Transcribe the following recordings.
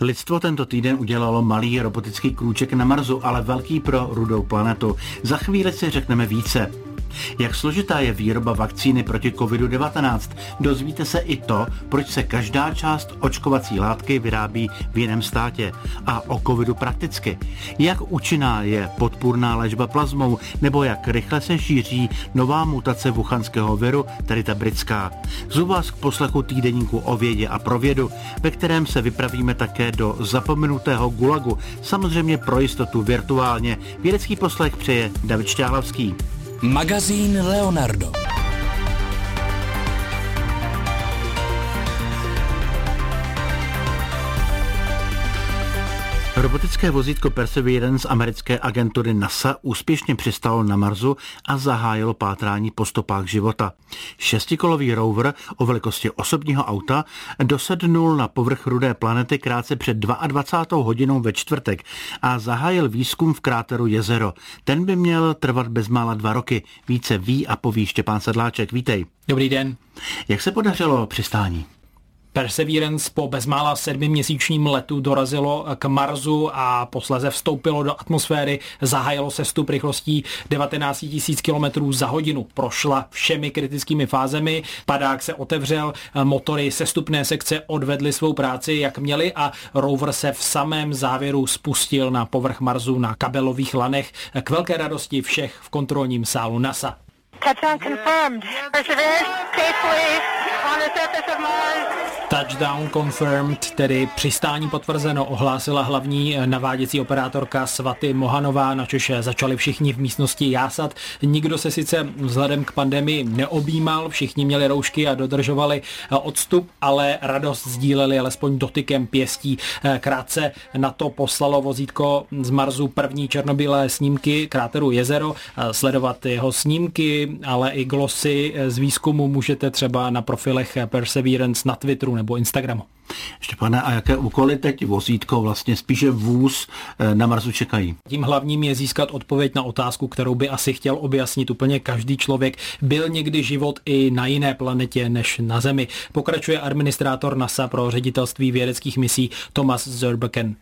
Lidstvo tento týden udělalo malý robotický krůček na Marsu, ale velký pro rudou planetu. Za chvíli si řekneme více. Jak složitá je výroba vakcíny proti COVID-19? Dozvíte se i to, proč se každá část očkovací látky vyrábí v jiném státě. A o covidu prakticky. Jak účinná je podpůrná léčba plazmou, nebo jak rychle se šíří nová mutace wuchanského viru, tedy ta britská. Zvu vás k poslechu týdeníku o vědě a pro vědu, ve kterém se vypravíme také do zapomenutého Gulagu, samozřejmě pro jistotu virtuálně. Vědecký poslech přeje David Šťáhlavský. Magazín Leonardo. Robotické vozítko Perseverance americké agentury NASA úspěšně přistalo na Marsu a zahájilo pátrání po stopách života. Šestikolový rover o velikosti osobního auta dosednul na povrch rudé planety krátce před 22. hodinou ve čtvrtek a zahájil výzkum v kráteru Jezero. Ten by měl trvat bezmála dva roky. Více ví a poví Štěpán Sedláček. Vítej. Dobrý den. Jak se podařilo přistání? Perseverance po bezmála sedmiměsíčním letu dorazilo k Marsu a posleze vstoupilo do atmosféry, zahájilo se stup rychlostí 19 000 km za hodinu. Prošla všemi kritickými fázemi, padák se otevřel, motory sestupné sekce odvedly svou práci, jak měli a rover se v samém závěru spustil na povrch Marsu na kabelových lanech k velké radosti všech v kontrolním sálu NASA. Touchdown confirmed. Perseverance safely on the surface of Mars. Touchdown confirmed, tedy přistání potvrzeno, ohlásila hlavní naváděcí operátorka Svaty Mohanová, na což začali všichni v místnosti jásat. Nikdo se sice vzhledem k pandemii neobjímal, všichni měli roušky a dodržovali odstup, ale radost sdíleli alespoň dotykem pěstí. Krátce na to poslalo vozítko z Marsu první černobílé snímky kráteru jezero. Sledovat jeho snímky, ale i glosy z výzkumu můžete třeba na profilech Perseverance na Twitteru nebo Instagramu. Štěpane, a jaké úkoly teď vozítko, vlastně spíše vůz eh, na Marsu čekají? Tím hlavním je získat odpověď na otázku, kterou by asi chtěl objasnit úplně každý člověk. Byl někdy život i na jiné planetě než na Zemi? Pokračuje administrátor NASA pro ředitelství vědeckých misí Thomas Zurbuchen.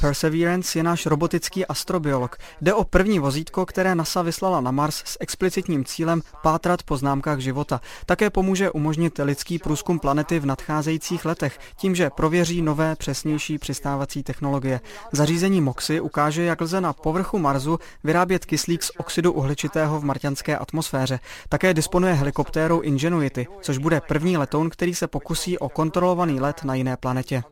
Perseverance je náš robotický astrobiolog. Jde o první vozítko, které NASA vyslala na Mars s explicitním cílem pátrat po známkách života. Také pomůže umožnit lidský průzkum planety v nadcházejících letech tím, že prověří nové, přesnější přistávací technologie. Zařízení MOXy ukáže, jak lze na povrchu Marsu vyrábět kyslík z oxidu uhličitého v marťanské atmosféře. Také disponuje helikoptérou Ingenuity, což bude první letoun, který se pokusí o kontrolovaný let na jiné planetě.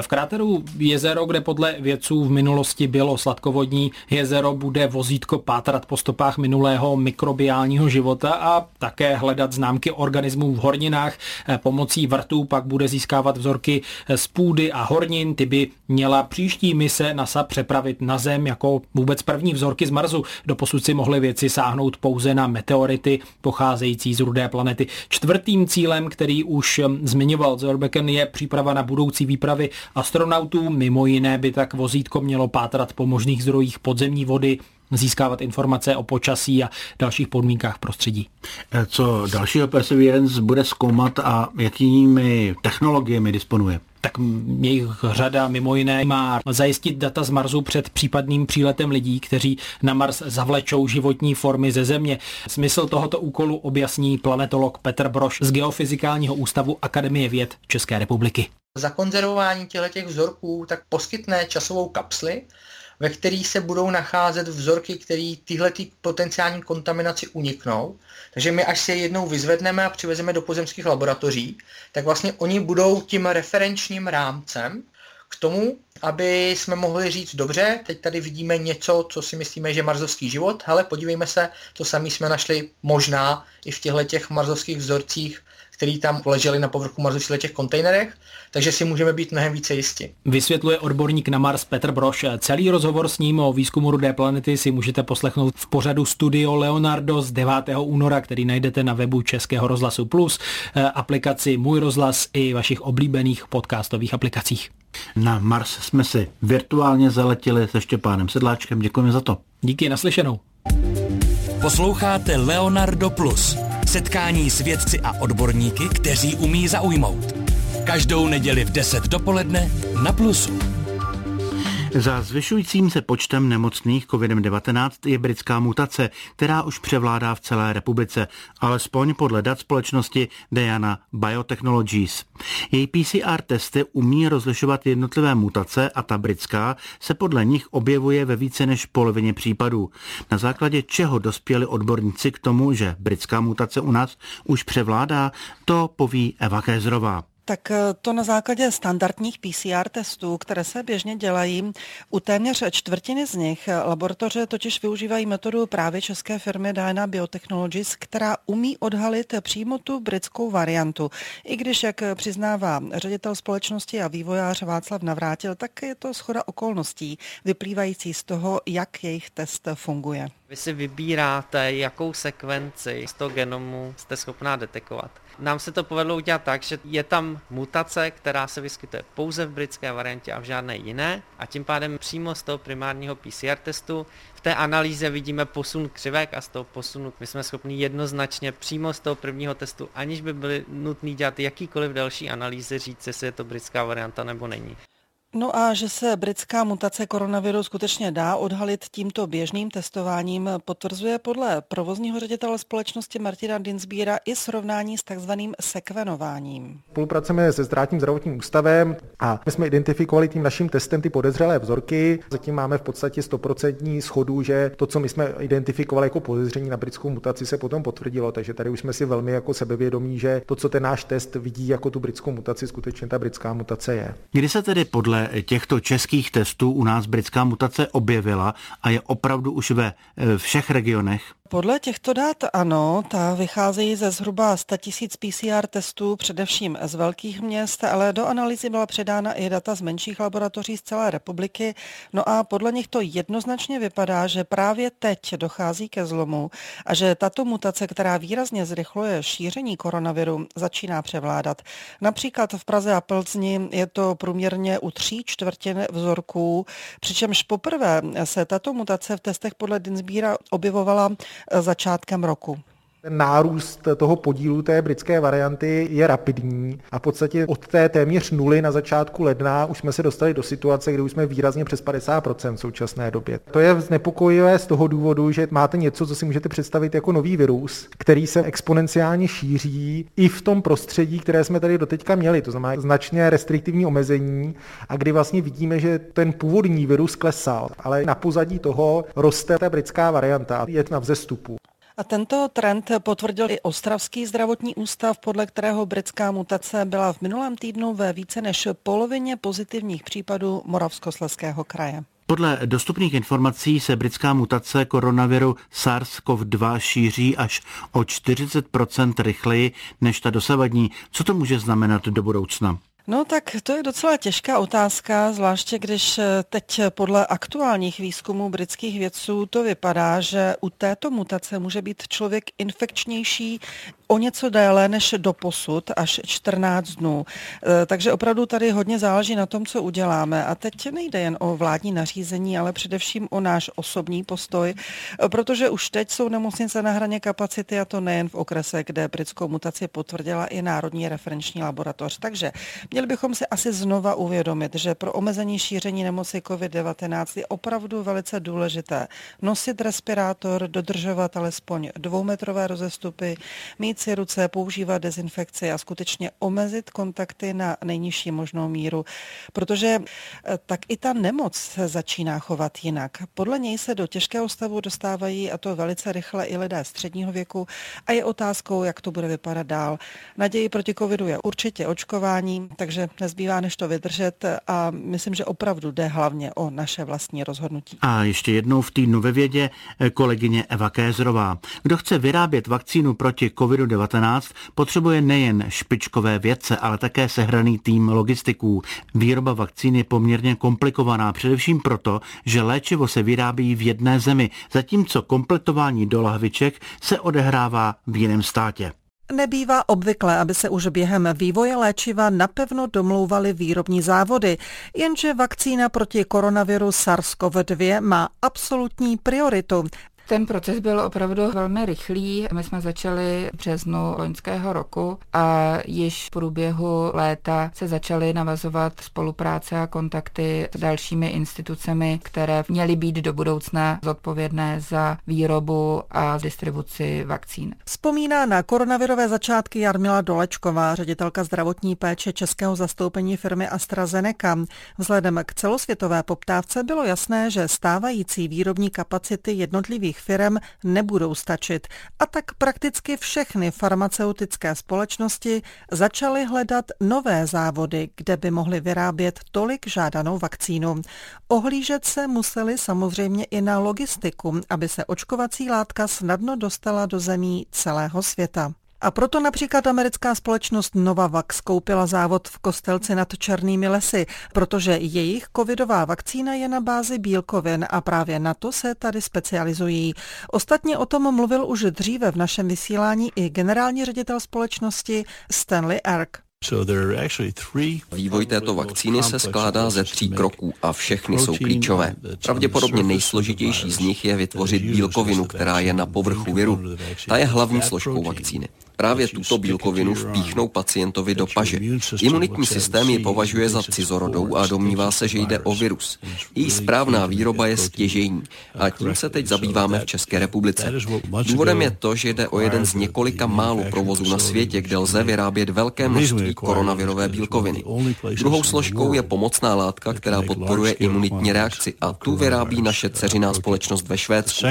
V kráteru jezero, kde podle vědců v minulosti bylo sladkovodní jezero, bude vozítko pátrat po stopách minulého mikrobiálního života a také hledat známky organismů v horninách. Pomocí vrtů pak bude získávat vzorky z půdy a hornin. Ty by měla příští mise NASA přepravit na Zem jako vůbec první vzorky z Marsu. Doposud si mohli věci sáhnout pouze na meteority pocházející z rudé planety. Čtvrtým cílem, který už zmiňoval Zorbecken, je příprava příprava na budoucí výpravy astronautů. Mimo jiné by tak vozítko mělo pátrat po možných zdrojích podzemní vody, získávat informace o počasí a dalších podmínkách prostředí. Eh, co dalšího Perseverance bude zkoumat a jakými technologiemi disponuje? tak jejich řada mimo jiné má zajistit data z Marsu před případným příletem lidí, kteří na Mars zavlečou životní formy ze Země. Smysl tohoto úkolu objasní planetolog Petr Broš z Geofyzikálního ústavu Akademie věd České republiky. Zakonzervování těchto vzorků tak poskytne časovou kapsli, ve kterých se budou nacházet vzorky, které tyhle ty potenciální kontaminaci uniknou. Takže my, až si je jednou vyzvedneme a přivezeme do pozemských laboratoří, tak vlastně oni budou tím referenčním rámcem k tomu, aby jsme mohli říct, dobře, teď tady vidíme něco, co si myslíme, že je marzovský život, ale podívejme se, to sami jsme našli možná i v těchto těch marzovských vzorcích který tam leželi na povrchu Marsu v těch kontejnerech, takže si můžeme být mnohem více jisti. Vysvětluje odborník na Mars Petr Broš. Celý rozhovor s ním o výzkumu rudé planety si můžete poslechnout v pořadu Studio Leonardo z 9. února, který najdete na webu Českého rozhlasu Plus, eh, aplikaci Můj rozhlas i vašich oblíbených podcastových aplikacích. Na Mars jsme si virtuálně zaletěli se Štěpánem Sedláčkem. Děkujeme za to. Díky, naslyšenou. Posloucháte Leonardo Plus Setkání s vědci a odborníky, kteří umí zaujmout. Každou neděli v 10 dopoledne na Plusu. Za zvyšujícím se počtem nemocných COVID-19 je britská mutace, která už převládá v celé republice, alespoň podle dat společnosti Diana Biotechnologies. Její PCR testy umí rozlišovat jednotlivé mutace a ta britská se podle nich objevuje ve více než polovině případů. Na základě čeho dospěli odborníci k tomu, že britská mutace u nás už převládá, to poví Eva Kézrová. Tak eh, to na základě standardních PCR testů, které se běžně dělají. U téměř čtvrtiny z nich laboratoře totiž využívají metodu právě české firmy Dyna Biotechnologies, která umí odhalit přímo tu britskou variantu. I když, jak přiznává ředitel společnosti a vývojář Václav Navrátil, tak je to schoda okolností vyplývající z toho, jak jejich test funguje. Vy si vybíráte, jakou sekvenci z toho genomu jste schopná detekovat. Nám se to povedlo udělat tak, že je tam mutace, která se vyskytuje pouze v britské variantě a v žádné jiné a tím pádem přímo z toho primárního PCR testu v té analýze vidíme posun křivek a z toho posunu my jsme schopni jednoznačně přímo z toho prvního testu, aniž by byly nutný dělat jakýkoliv další analýzy, říct, jestli je to britská varianta nebo není. No a že se britská mutace koronaviru skutečně dá odhalit tímto běžným testováním, potvrzuje podle provozního ředitele společnosti Martina Dinsbíra i srovnání s takzvaným sekvenováním. Spolupracujeme se zdrátním zdravotním ústavem a my jsme identifikovali tím naším testem ty podezřelé vzorky. Zatím máme v podstatě 100% schodu, že to, co my jsme identifikovali jako podezření na britskou mutaci, se potom potvrdilo. Takže tady už jsme si velmi jako sebevědomí, že to, co ten náš test vidí jako tu britskou mutaci, skutečně ta britská mutace je. Kdy se tedy podle těchto českých testů u nás britská mutace objevila a je opravdu už ve eh, všech regionech? Podle těchto dat ano, ta vycházejí ze zhruba 100 tisíc PCR testů, především z velkých měst, ale do analýzy byla předána i data z menších laboratoří z celé republiky. No a podle nich to jednoznačně vypadá, že právě teď dochází ke zlomu a že tato mutace, která výrazně zrychluje šíření koronaviru, začíná převládat. Například v Praze a Plzni je to průměrně u tří čtvrtin vzorků, přičemž poprvé se tato mutace v testech podle Dinsbíra objevovala začátkem roku. Ten nárůst toho podílu té britské varianty je rapidní a v podstatě od té téměř nuly na začátku ledna už jsme se dostali do situace, kdy už jsme výrazně přes 50% v současné době. To je znepokojivé z toho důvodu, že máte něco, co si můžete představit jako nový virus, který se exponenciálně šíří i v tom prostředí, které jsme tady doteďka měli, to znamená značně restriktivní omezení a kdy vlastně vidíme, že ten původní virus klesal, ale na pozadí toho roste ta britská varianta je na vzestupu. A tento trend potvrdil i Ostravský zdravotní ústav, podle kterého britská mutace byla v minulém týdnu ve více než polovině pozitivních případů Moravskoslezského kraje. Podle dostupných informací se britská mutace koronaviru SARS-CoV-2 šíří až o 40% rychleji než ta dosavadní. Co to může znamenat do budoucna? No tak to je docela těžká otázka, zvláště když eh, teď podle aktuálních výzkumů britských vědců to vypadá, že u této mutace může být člověk infekčnější o něco déle než do posud, až 14 dnů. E, takže opravdu tady hodně záleží na tom, co uděláme. A teď nejde jen o vládní nařízení, ale především o náš osobní postoj, e, protože už teď jsou nemocnice na hraně kapacity a to nejen v okrese, kde britskou mutaci potvrdila i Národní referenční laboratoř. Takže měli bychom si asi znova uvědomit, že pro omezení šíření nemoci COVID-19 je opravdu velice důležité nosit respirátor, dodržovat alespoň dvoumetrové rozestupy, mít si ruce, používat dezinfekci a skutečně omezit kontakty na nejnižší možnou míru, protože eh, tak i ta nemoc se začíná chovat jinak. Podle něj se do těžkého stavu dostávají a to velice rychle i lidé středního věku a je otázkou, jak to bude vypadat dál. Naději proti covidu je určitě očkování, takže nezbývá než to vydržet a myslím, že opravdu jde hlavně o naše vlastní rozhodnutí. A ještě jednou v týdnu ve vědě eh, kolegyně Eva Kézrová. Kdo chce vyrábět vakcínu proti covidu 19 potřebuje nejen špičkové vědce, ale také sehraný tým logistiků. Výroba vakcín je poměrně komplikovaná, především proto, že léčivo se vyrábí v jedné zemi, zatímco kompletování do lahviček se odehrává v jiném státě. Nebývá obvyklé, aby se už během vývoje léčiva napevno domlouvaly výrobní závody, jenže vakcína proti koronaviru SARS-CoV-2 má absolutní prioritu. Ten proces byl opravdu velmi rychlý. My jsme začali v březnu loňského roku a již v průběhu léta se začaly navazovat spolupráce a kontakty s dalšími institucemi, které měly být do budoucna zodpovědné za výrobu a distribuci vakcín. Vzpomíná na koronavirové začátky Jarmila Dolečková, ředitelka zdravotní péče českého zastoupení firmy AstraZeneca. Vzhledem k celosvětové poptávce bylo jasné, že stávající výrobní kapacity jednotlivých firm nebudou stačit a tak prakticky všechny farmaceutické společnosti začaly hledat nové závody, kde by mohly vyrábět tolik žádanou vakcínu. Ohlížet se museli samozřejmě i na logistiku, aby se očkovací látka snadno dostala do zemí celého světa. A proto například americká společnost Novavax koupila závod v Kostelci nad Černými lesy, protože jejich covidová vakcína je na bázi bílkovin a právě na to se tady specializují. Ostatně o tom mluvil už dříve v našem vysílání i generální ředitel společnosti Stanley Erk. Vývoj této vakcíny se skládá ze tří kroků a všechny jsou klíčové. Pravděpodobně nejsložitější z nich je vytvořit bílkovinu, která je na povrchu viru. Ta je hlavní složkou vakcíny. Právě tuto bílkovinu vpíchnou pacientovi do paže. Imunitní systém ji považuje za cizorodou a domnívá se, že jde o virus. Její správná výroba je stěžejní a tím se teď zabýváme v České republice. Důvodem je to, že jde o jeden z několika málo provozů na světě, kde lze vyrábět velké množství koronavirové bílkoviny. Druhou složkou je pomocná látka, která podporuje imunitní reakci a tu vyrábí naše ceřiná společnost ve Švédsku.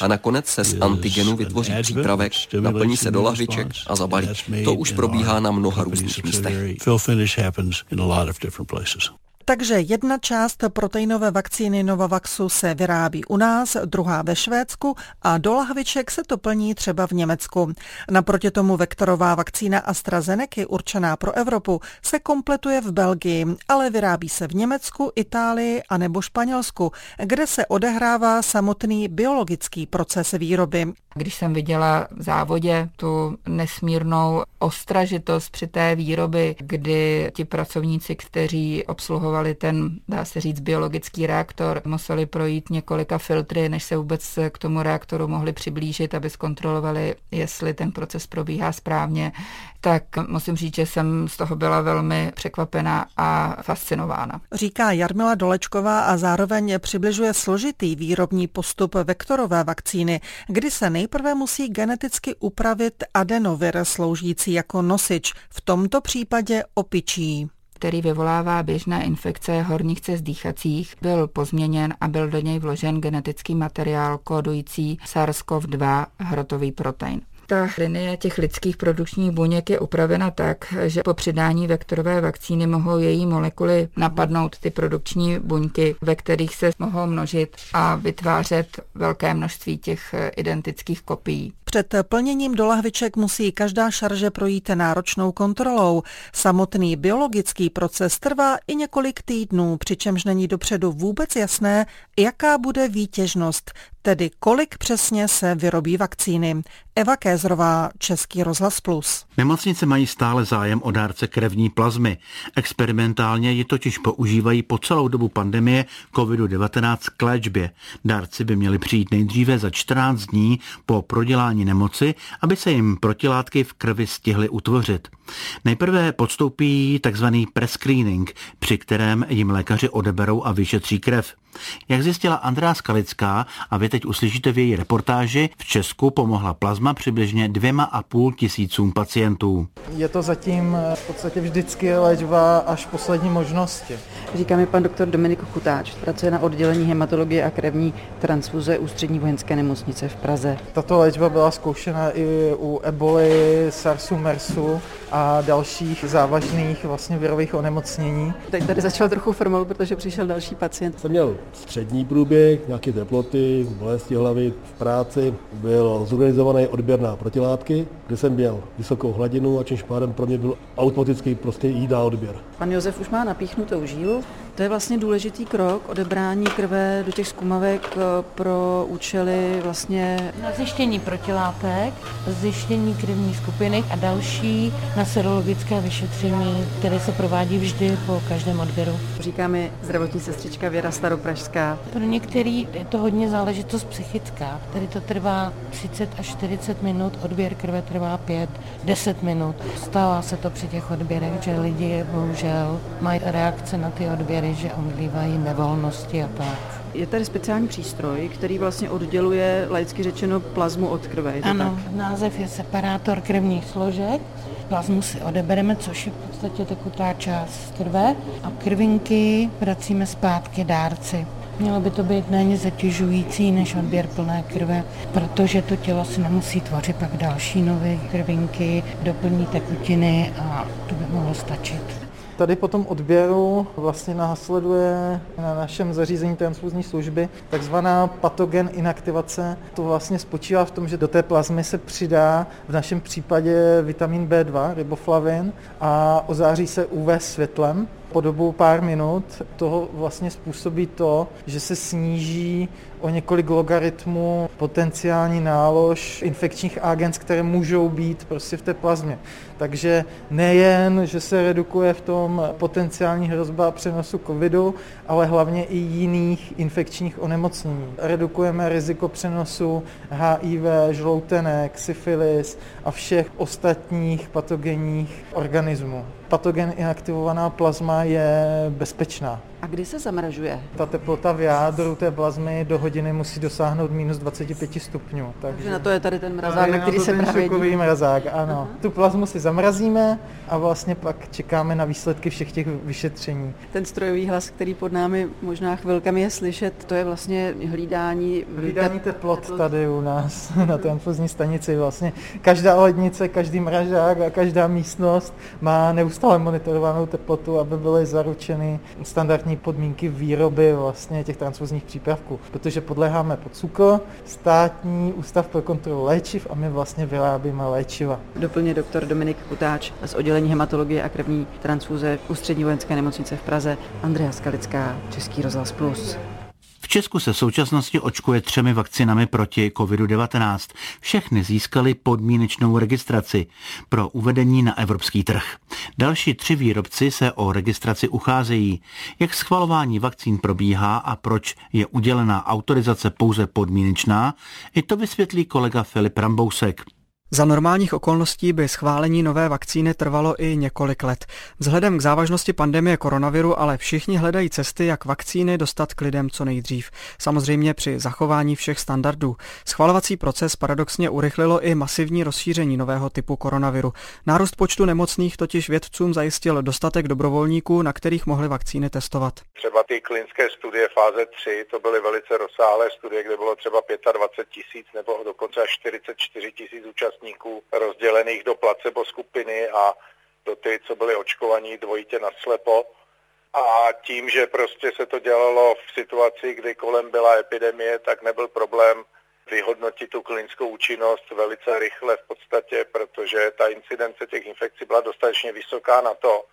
A nakonec se z antigenu vytvoří přípravek, naplní se do lahviček a zabalí. To už probíhá na mnoha různých místech. Takže jedna část proteinové vakcíny Novavaxu se vyrábí u nás, druhá ve Švédsku a do lahviček se to plní třeba v Německu. Naproti tomu vektorová vakcína AstraZeneca určená pro Evropu se kompletuje v Belgii, ale vyrábí se v Německu, Itálii a nebo Španělsku, kde se odehrává samotný biologický proces výroby. Když jsem viděla v závodě tu nesmírnou ostražitost při té výroby, kdy ti pracovníci, kteří obsluhovali ten, dá se říct, biologický reaktor, museli projít několika filtry, než se vůbec k tomu reaktoru mohli přiblížit, aby zkontrolovali, jestli ten proces probíhá správně, tak musím říct, že jsem z toho byla velmi překvapená a fascinována. Říká Jarmila Dolečková a zároveň přibližuje složitý výrobní postup vektorové vakcíny, kdy se nejprve musí geneticky upravit adenovir sloužící jako nosič, v tomto případě opičí který vyvolává běžné infekce horních cest dýchacích, byl pozměněn a byl do něj vložen genetický materiál kódující SARS-CoV-2 hrotový protein. Ta linie těch lidských produkčních buněk je upravena tak, že po přidání vektorové vakcíny mohou její molekuly napadnout ty produkční buňky, ve kterých se mohou množit a vytvářet velké množství těch identických kopií. Před plněním do lahviček musí každá šarže projít náročnou kontrolou. Samotný biologický proces trvá i několik týdnů, přičemž není dopředu vůbec jasné, jaká bude výtěžnost, tedy kolik přesně se vyrobí vakcíny. Eva Kézrová, Český rozhlas Plus. Nemocnice mají stále zájem o dárce krevní plazmy. Experimentálně ji totiž používají po celou dobu pandemie COVID-19 k léčbě. Dárci by měli přijít nejdříve za 14 dní po prodělání nemoci, aby se jim protilátky v krvi stihly utvořit. Nejprve podstoupí tzv. prescreening, při kterém jim lékaři odeberou a vyšetří krev. Jak zjistila Andrá Skalická, a vy teď uslyšíte v její reportáži, v Česku pomohla plazma přibližně dvěma a půl tisícům pacientů. Je to zatím v podstatě vždycky léčba až poslední možnosti. Říká mi pan doktor Dominik Chutáč, pracuje na oddělení hematologie a krevní transfuze Ústřední vojenské nemocnice v Praze. Tato léčba byla zkoušena i u eboli, SARSu, MERSu a dalších závažných vlastně virových onemocnění. Teď tady začal trochu formou, protože přišel další pacient. Jsem měl střední průběh, nějaké teploty, bolesti hlavy v práci. Byl zorganizovaný odběr na protilátky, kde jsem měl vysokou hladinu a čímž pádem pro mě byl automaticky prostě jídá odběr. Pan Josef už má napíchnutou žílu, To je vlastně důležitý krok odebrání krve do těch zkumavek eh, pro účely vlastně... Na zjištění protilátek, zjištění krevní skupiny a další na serologické vyšetření, které se provádí vždy po každém odběru. Říkáme zdravotní sestřička Věra Staropražská. Pro některý je to hodně záležitost psychická. Tady to trvá 30 až 40 minut, odběr krve trvá 5-10 minut. Stává se to při těch odběrech, že lidi bohužel mají reakce na ty odběry, že omdlívají nevolnosti a tak. Je tady speciální přístroj, který vlastně odděluje laicky řečeno plazmu od krve. ano, tak? název je separátor krevních složek. Plazmu si odebereme, což je v podstatě tekutá část krve a krvinky vracíme zpátky dárci. Mělo by to být méně zatěžující než odběr plné krve, protože to tělo si nemusí tvořit pak další nové krvinky, doplní tekutiny a to by mohlo stačit. Tady po tom odběru vlastně následuje na našem zařízení transfuzní služby takzvaná patogen inaktivace. To vlastně spočívá v tom, že do té plazmy se přidá v našem případě vitamin B2, riboflavin a ozáří se UV světlem po dobu pár minut. Toho vlastně způsobí to, že se sníží o několik logaritmů potenciální nálož infekčních agens, které můžou být prostě v té plazmě. Takže nejen, že se redukuje v tom potenciální hrozba přenosu covidu, ale hlavně i jiných infekčních onemocnění. Redukujeme riziko přenosu HIV, žloutenek, syfilis a všech ostatních patogenních organismů. Patogen inaktivovaná plazma je bezpečná. A kdy se zamražuje? Ta teplota v jádru té plazmy do hodiny musí dosáhnout minus 25 stupňů. Takže, takže na to je tady ten mrazák, na který se ten právě šokový mrazák, ano. Aha. Tu plazmu si zamrazíme a vlastně pak čekáme na výsledky všech těch vyšetření. Ten strojový hlas, který pod námi možná chvilkami je slyšet, to je vlastně hlídání... Hlídání teplot, teplot tady u nás na transfuzní stanici. Vlastně každá lednice, každý mražák a každá místnost má neustále monitorovanou teplotu, aby byly zaručeny standardní standardní podmínky výroby vlastně těch transfuzních přípravků, protože podléháme pod cukr, státní ústav pro kontrolu léčiv a my vlastně vyrábíme léčiva. Doplně doktor Dominik Kutáč z oddělení hematologie a krevní transfuze Ústřední vojenské nemocnice v Praze, Andrea Skalická, Český rozhlas Plus. Česku se v současnosti očkuje třemi vakcinami proti COVID-19. Všechny získaly podmínečnou registraci pro uvedení na evropský trh. Další tři výrobci se o registraci ucházejí. Jak schvalování vakcín probíhá a proč je udělená autorizace pouze podmínečná, i to vysvětlí kolega Filip Rambousek. Za normálních okolností by schválení nové vakcíny trvalo i několik let. Vzhledem k závažnosti pandemie koronaviru ale všichni hledají cesty, jak vakcíny dostat k lidem co nejdřív. Samozřejmě při zachování všech standardů. Schvalovací proces paradoxně urychlilo i masivní rozšíření nového typu koronaviru. Nárůst počtu nemocných totiž vědcům zajistil dostatek dobrovolníků, na kterých mohli vakcíny testovat. Třeba ty klinické studie fáze 3, to byly velice rozsáhlé studie, kde bylo třeba 25 tisíc nebo dokonce až 44 tisíc účastníků účastníků rozdělených do placebo skupiny a do ty, co byli očkovaní dvojitě na slepo. A tím, že prostě se to dělalo v situaci, kdy kolem byla epidemie, tak nebyl problém vyhodnotit tu klinickou účinnost velice rychle v podstatě, protože ta incidence těch infekcí byla dostatečně vysoká na to,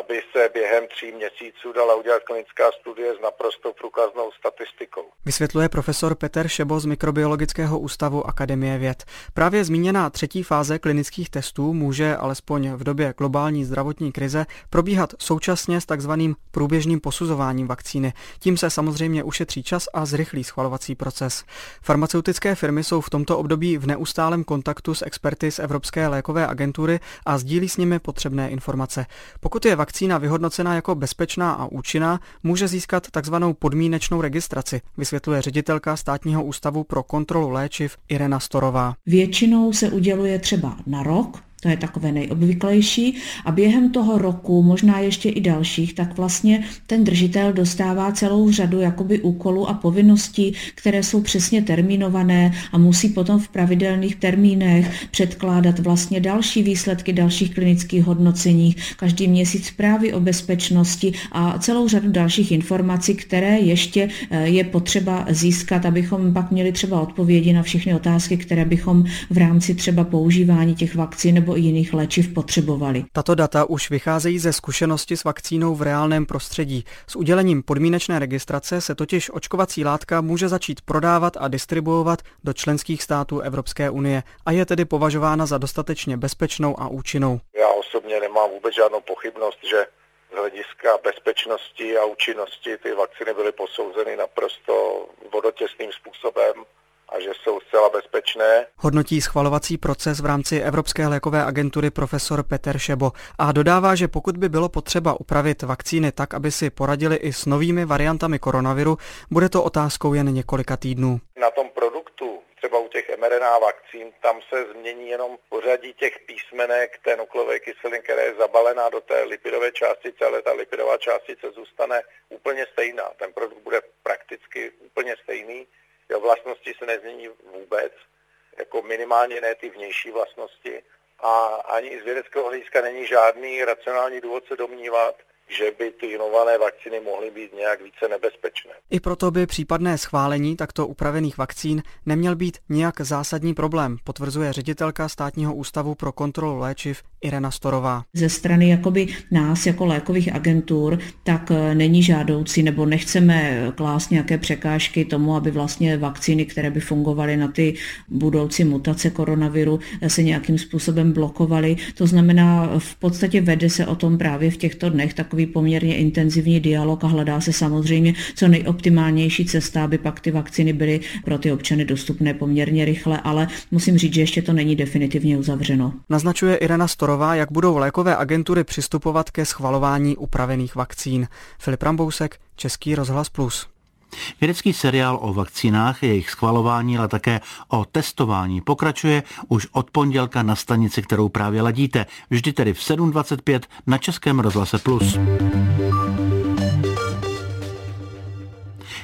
aby se během tří měsíců dala udělat klinická studie s naprosto průkaznou statistikou. Vysvětluje profesor Peter Šebo z Mikrobiologického ústavu Akademie věd. Právě zmíněná třetí fáze klinických testů může alespoň v době globální zdravotní krize probíhat současně s takzvaným průběžným posuzováním vakcíny. Tím se samozřejmě ušetří čas a zrychlí schvalovací proces. Farmaceutické firmy jsou v tomto období v neustálém kontaktu s experty z Evropské lékové agentury a sdílí s nimi potřebné informace. Pokud je vakcína vyhodnocená jako bezpečná a účinná, může získat takzvanou podmínečnou registraci, vysvětluje ředitelka státního ústavu pro kontrolu léčiv Irena Storová. Většinou se uděluje třeba na rok, to je takové nejobvyklejší. A během toho roku, možná ještě i dalších, tak vlastně ten držitel dostává celou řadu jakoby úkolů a povinností, které jsou přesně termínované a musí potom v pravidelných termínech předkládat vlastně další výsledky dalších klinických hodnocení, každý měsíc zprávy o bezpečnosti a celou řadu dalších informací, které ještě eh, je potřeba získat, abychom pak měli třeba odpovědi na všechny otázky, které bychom v rámci třeba používání těch vakcín nebo nebo i jiných léčiv potřebovali. Tato data už vycházejí ze zkušenosti s vakcínou v reálném prostředí. S udělením podmínečné registrace se totiž očkovací látka může začít prodávat a distribuovat do členských států Evropské unie a je tedy považována za dostatečně bezpečnou a účinnou. Já osobně nemám vůbec žádnou pochybnost, že z hlediska bezpečnosti a účinnosti ty vakcíny byly posouzeny naprosto vodotěsným způsobem a že jsou zcela bezpečné. Hodnotí schvalovací proces v rámci Evropské lékové agentury profesor Peter Šebo a dodává, že pokud by bylo potřeba upravit vakcíny tak, aby si poradili i s novými variantami koronaviru, bude to otázkou jen několika týdnů. Na tom produktu třeba u těch mRNA vakcín, tam se změní jenom pořadí těch písmenek té nukleové kyseliny, která je zabalená do té lipidové částice, ale ta lipidová částice zůstane úplně stejná. Ten produkt bude prakticky úplně stejný, jeho vlastnosti se nezmění vůbec, jako minimálně ne ty vnější vlastnosti a ani z vědeckého hlediska není žádný racionální důvod se domnívat, že by ty inované vakcíny mohly být nějak více nebezpečné. I proto by případné schválení takto upravených vakcín neměl být nějak zásadní problém, potvrzuje ředitelka státního ústavu pro kontrolu léčiv Irena Storová. Ze strany jakoby nás jako lékových agentur tak eh, není žádoucí nebo nechceme klást nějaké překážky tomu, aby vlastně vakcíny, které by fungovaly na ty budoucí mutace koronaviru, eh, se nějakým způsobem blokovaly. To znamená, v podstatě vede se o tom právě v těchto dnech takový poměrně intenzivní dialog a hledá se samozřejmě co nejoptimálnější cesta, aby pak ty vakcíny byly pro ty občany dostupné poměrně rychle, ale musím říct, že ještě to není definitivně uzavřeno. Naznačuje Irena Storová Storová, jak budou lékové agentury přistupovat ke schvalování upravených vakcín. Filip Rambousek, Český rozhlas Plus. Vědecký seriál o vakcínách, jejich schvalování, ale také o testování pokračuje už od pondělka na stanici, kterou právě ladíte. Vždy tedy v 7.25 na Českém rozhlase Plus.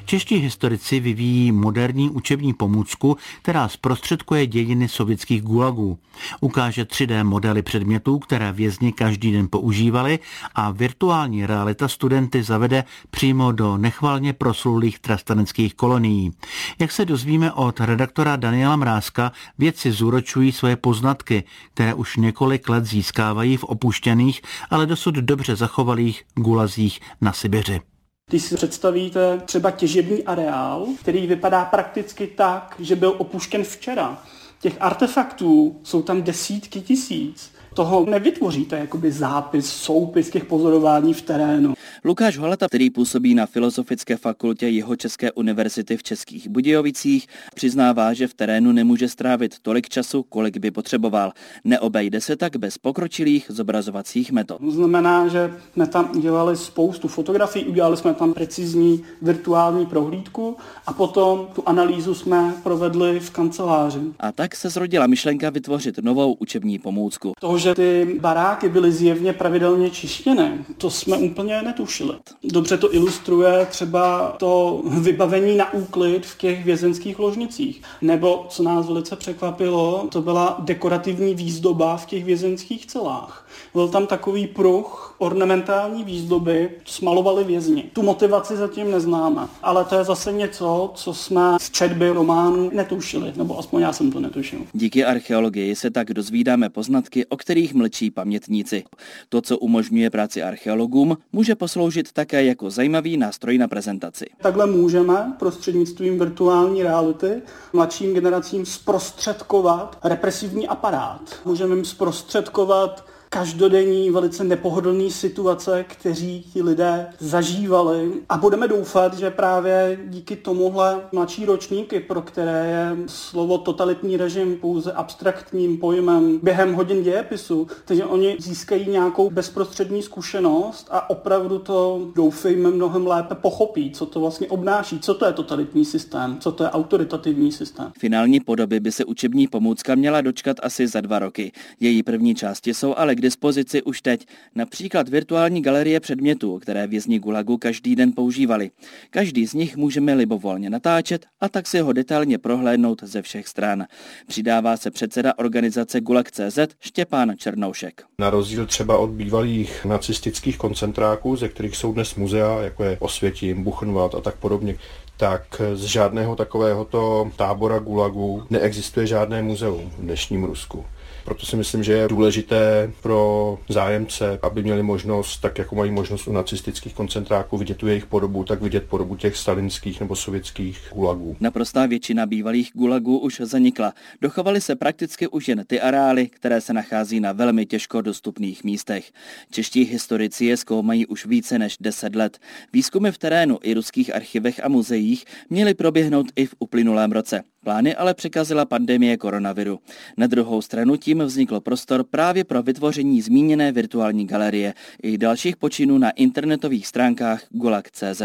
Čeští historici vyvíjí moderní učební pomůcku, která zprostředkuje dějiny sovětských gulagů. Ukáže 3D modely předmětů, které vězni každý den používali a virtuální realita studenty zavede přímo do nechvalně proslulých trastaneckých kolonií. Jak se dozvíme od redaktora Daniela Mrázka, vědci zúročují svoje poznatky, které už několik let získávají v opuštěných, ale dosud dobře zachovalých gulazích na Sibiři. Když si představíte třeba těžební areál, který vypadá prakticky tak, že byl opuštěn včera, těch artefaktů jsou tam desítky tisíc toho nevytvoříte jakoby zápis, soupis těch pozorování v terénu. Lukáš Holeta, který působí na Filozofické fakultě jeho České univerzity v Českých Budějovicích, přiznává, že v terénu nemůže strávit tolik času, kolik by potřeboval. Neobejde se tak bez pokročilých zobrazovacích metod. To znamená, že jsme tam udělali spoustu fotografií, udělali jsme tam precizní virtuální prohlídku a potom tu analýzu jsme provedli v kanceláři. A tak se zrodila myšlenka vytvořit novou učební pomůcku. Toho, že ty baráky byly zjevně pravidelně čištěné, to jsme úplně netušili. Dobře to ilustruje třeba to vybavení na úklid v těch vězenských ložnicích. Nebo, co nás velice překvapilo, to byla dekorativní výzdoba v těch vězenských celách. Byl tam takový pruh ornamentální výzdoby, smalovali vězni. Tu motivaci zatím neznáme, ale to je zase něco, co jsme z četby románu netušili, nebo aspoň já jsem to netušil. Díky archeologii se tak dozvídáme poznatky, o kterých mlčí pamětníci. To, co umožňuje práci archeologům, může posloužit také jako zajímavý nástroj na prezentaci. Takhle můžeme prostřednictvím virtuální reality mladším generacím zprostředkovat represivní aparát. Můžeme jim zprostředkovat každodenní, velice nepohodlný situace, kteří ti lidé zažívali. A budeme doufat, že právě díky tomuhle mladší ročníky, pro které je slovo totalitní režim pouze abstraktním pojmem během hodin dějepisu, takže oni získají nějakou bezprostřední zkušenost a opravdu to doufejme mnohem lépe pochopí, co to vlastně obnáší, co to je totalitní systém, co to je autoritativní systém. Finální podoby by se učební pomůcka měla dočkat asi za dva roky. Její první části jsou ale dispozici už teď, například virtuální galerie předmětů, které vězni Gulagu každý den používali. Každý z nich můžeme libovolně natáčet a tak si ho detailně prohlédnout ze všech stran. Přidává se předseda organizace Gulag.cz Štěpán Černoušek. Na rozdíl třeba od bývalých nacistických koncentráků, ze kterých jsou dnes muzea, jako je Osvětím, Buchenwald a tak podobně, tak z žádného takovéhoto tábora Gulagu neexistuje žádné muzeum v dnešním Rusku. Proto si myslím, že je důležité pro zájemce, aby měli možnost, tak jako mají možnost u nacistických koncentráků vidět tu jejich podobu, tak vidět podobu těch stalinských nebo sovětských gulagů. Naprostá většina bývalých gulagů už zanikla. Dochovaly se prakticky už jen ty areály, které se nachází na velmi těžko dostupných místech. Čeští historici je zkoumají už více než 10 let. Výzkumy v terénu i ruských archivech a muzeích měly proběhnout i v uplynulém roce. Plány ale překazila pandemie koronaviru. Na druhou stranu tím vznikl prostor právě pro vytvoření zmíněné virtuální galerie i dalších počinů na internetových stránkách gulag.cz.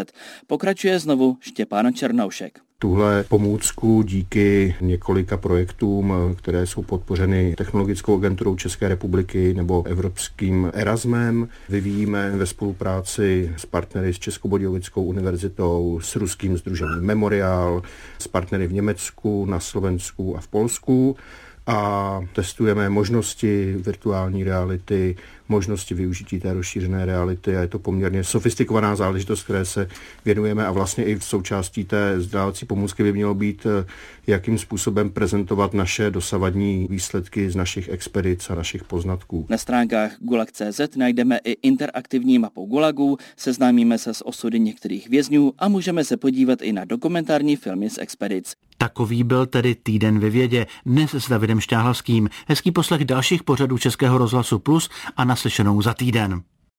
Pokračuje znovu Štěpán Černoušek. Tuhle pomůcku díky několika projektům, které jsou podpořeny Technologickou agenturou České republiky nebo Evropským Erasmem, vyvíjíme ve spolupráci s partnery s Českobudějovickou univerzitou, s ruským združením Memorial, s partnery v Německu, na Slovensku a v Polsku a testujeme možnosti virtuální reality, možnosti využití té rozšířené reality a je to poměrně sofistikovaná záležitost, které se věnujeme a vlastně i v součástí té vzdělávací pomůcky by mělo být, eh, jakým způsobem prezentovat naše dosavadní výsledky z našich expedic a našich poznatků. Na stránkách gulag.cz najdeme i interaktivní mapu gulagů, seznámíme se s osudy některých vězňů a můžeme se podívat i na dokumentární filmy z expedic. Takový byl tedy týden ve vědě, dnes s Davidem Šťáhlavským. Hezký poslech dalších pořadů Českého rozhlasu Plus a naslyšenou za týden.